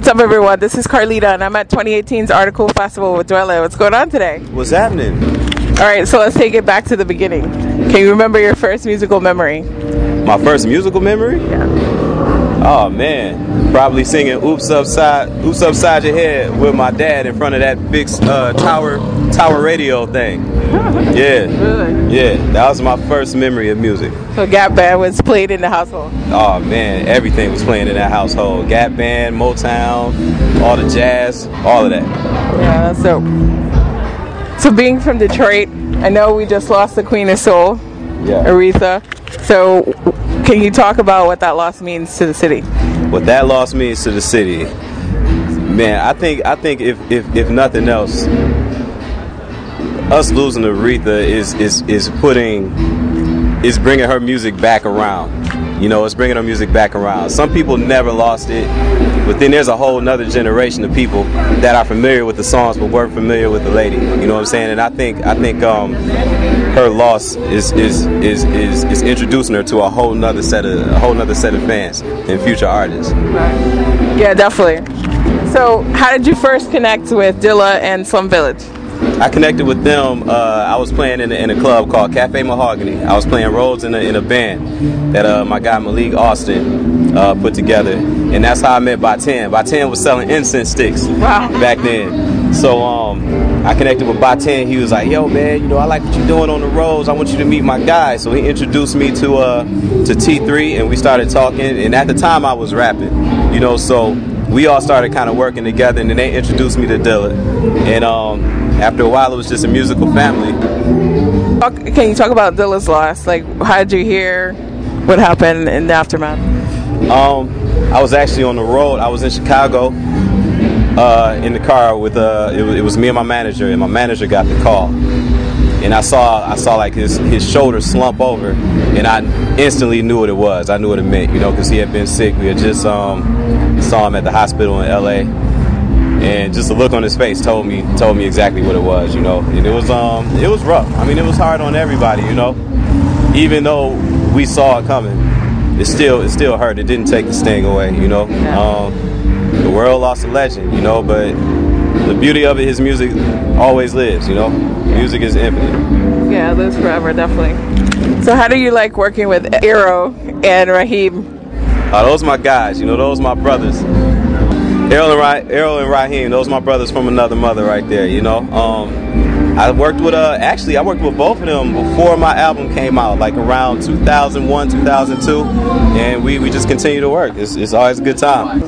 what's up, everyone? This is Carlita, and I'm at 2018's Article Festival with Dwele. What's going on today? What's happening? All right, so let's take it back to the beginning. Can you remember your first musical memory? My first musical memory? Yeah. Oh man, probably singing "Oops Upside Oops Upside Your Head" with my dad in front of that big uh, tower tower radio thing. Yeah, Really? yeah, that was my first memory of music. So Gap Band was played in the household. Oh man, everything was playing in that household. Gap Band, Motown, all the jazz, all of that. Yeah, that's dope. So being from Detroit, I know we just lost the Queen of Soul, Yeah. Aretha. So can you talk about what that loss means to the city? What that loss means to the city, man. I think I think if if, if nothing else, us losing Aretha is is is putting is bringing her music back around. You know, it's bringing her music back around. Some people never lost it, but then there's a whole nother generation of people that are familiar with the songs but weren't familiar with the lady. You know what I'm saying? And I think I think um, her loss is is, is is is introducing her to a whole nother set of a whole nother set of fans and future artists. Yeah, definitely. So how did you first connect with Dilla and Slum Village? I connected with them. Uh, I was playing in a, in a club called Cafe Mahogany. I was playing Rhodes in a, in a band that uh, my guy Malik Austin uh, put together, and that's how I met Baatin. Baatin was selling incense sticks Wow. back then. So um, I connected with Baatin. He was like, "Yo, man, you know I like what you're doing on the Rhodes. I want you to meet my guy." So he introduced me to uh, to T3, and we started talking. And at the time, I was rapping, you know, so we all started kind of working together, and then they introduced me to Dilla. And um, after a while, it was just a musical family. Can you talk about Dilla's loss? Like, how did you hear what happened in the aftermath? Um, I was actually on the road. I was in Chicago uh, in the car with uh, it was, it was me and my manager, and my manager got the call. And I saw I saw like his his shoulder slump over, and I instantly knew what it was. I knew what it meant, you know, because he had been sick. We had just um, saw him at the hospital in L.A. And just the look on his face told me told me exactly what it was, you know. And it was um it was rough. I mean, it was hard on everybody, you know. Even though we saw it coming, it still it still hurt. It didn't take the sting away, you know. Um, the world lost a legend, you know, but the beauty of it, his music always lives, you know. Music is infinite. Yeah, it lives forever, definitely. So, how do you like working with Erro and Raheem? Uh, those my guys, you know, those my brothers. Erro and, Ra- Erro and Raheem, those my brothers from another mother right there, you know. Um, I worked with, uh, actually, I worked with both of them before my album came out, like around 2001, 2002, and we, we just continue to work. It's, it's always a good time.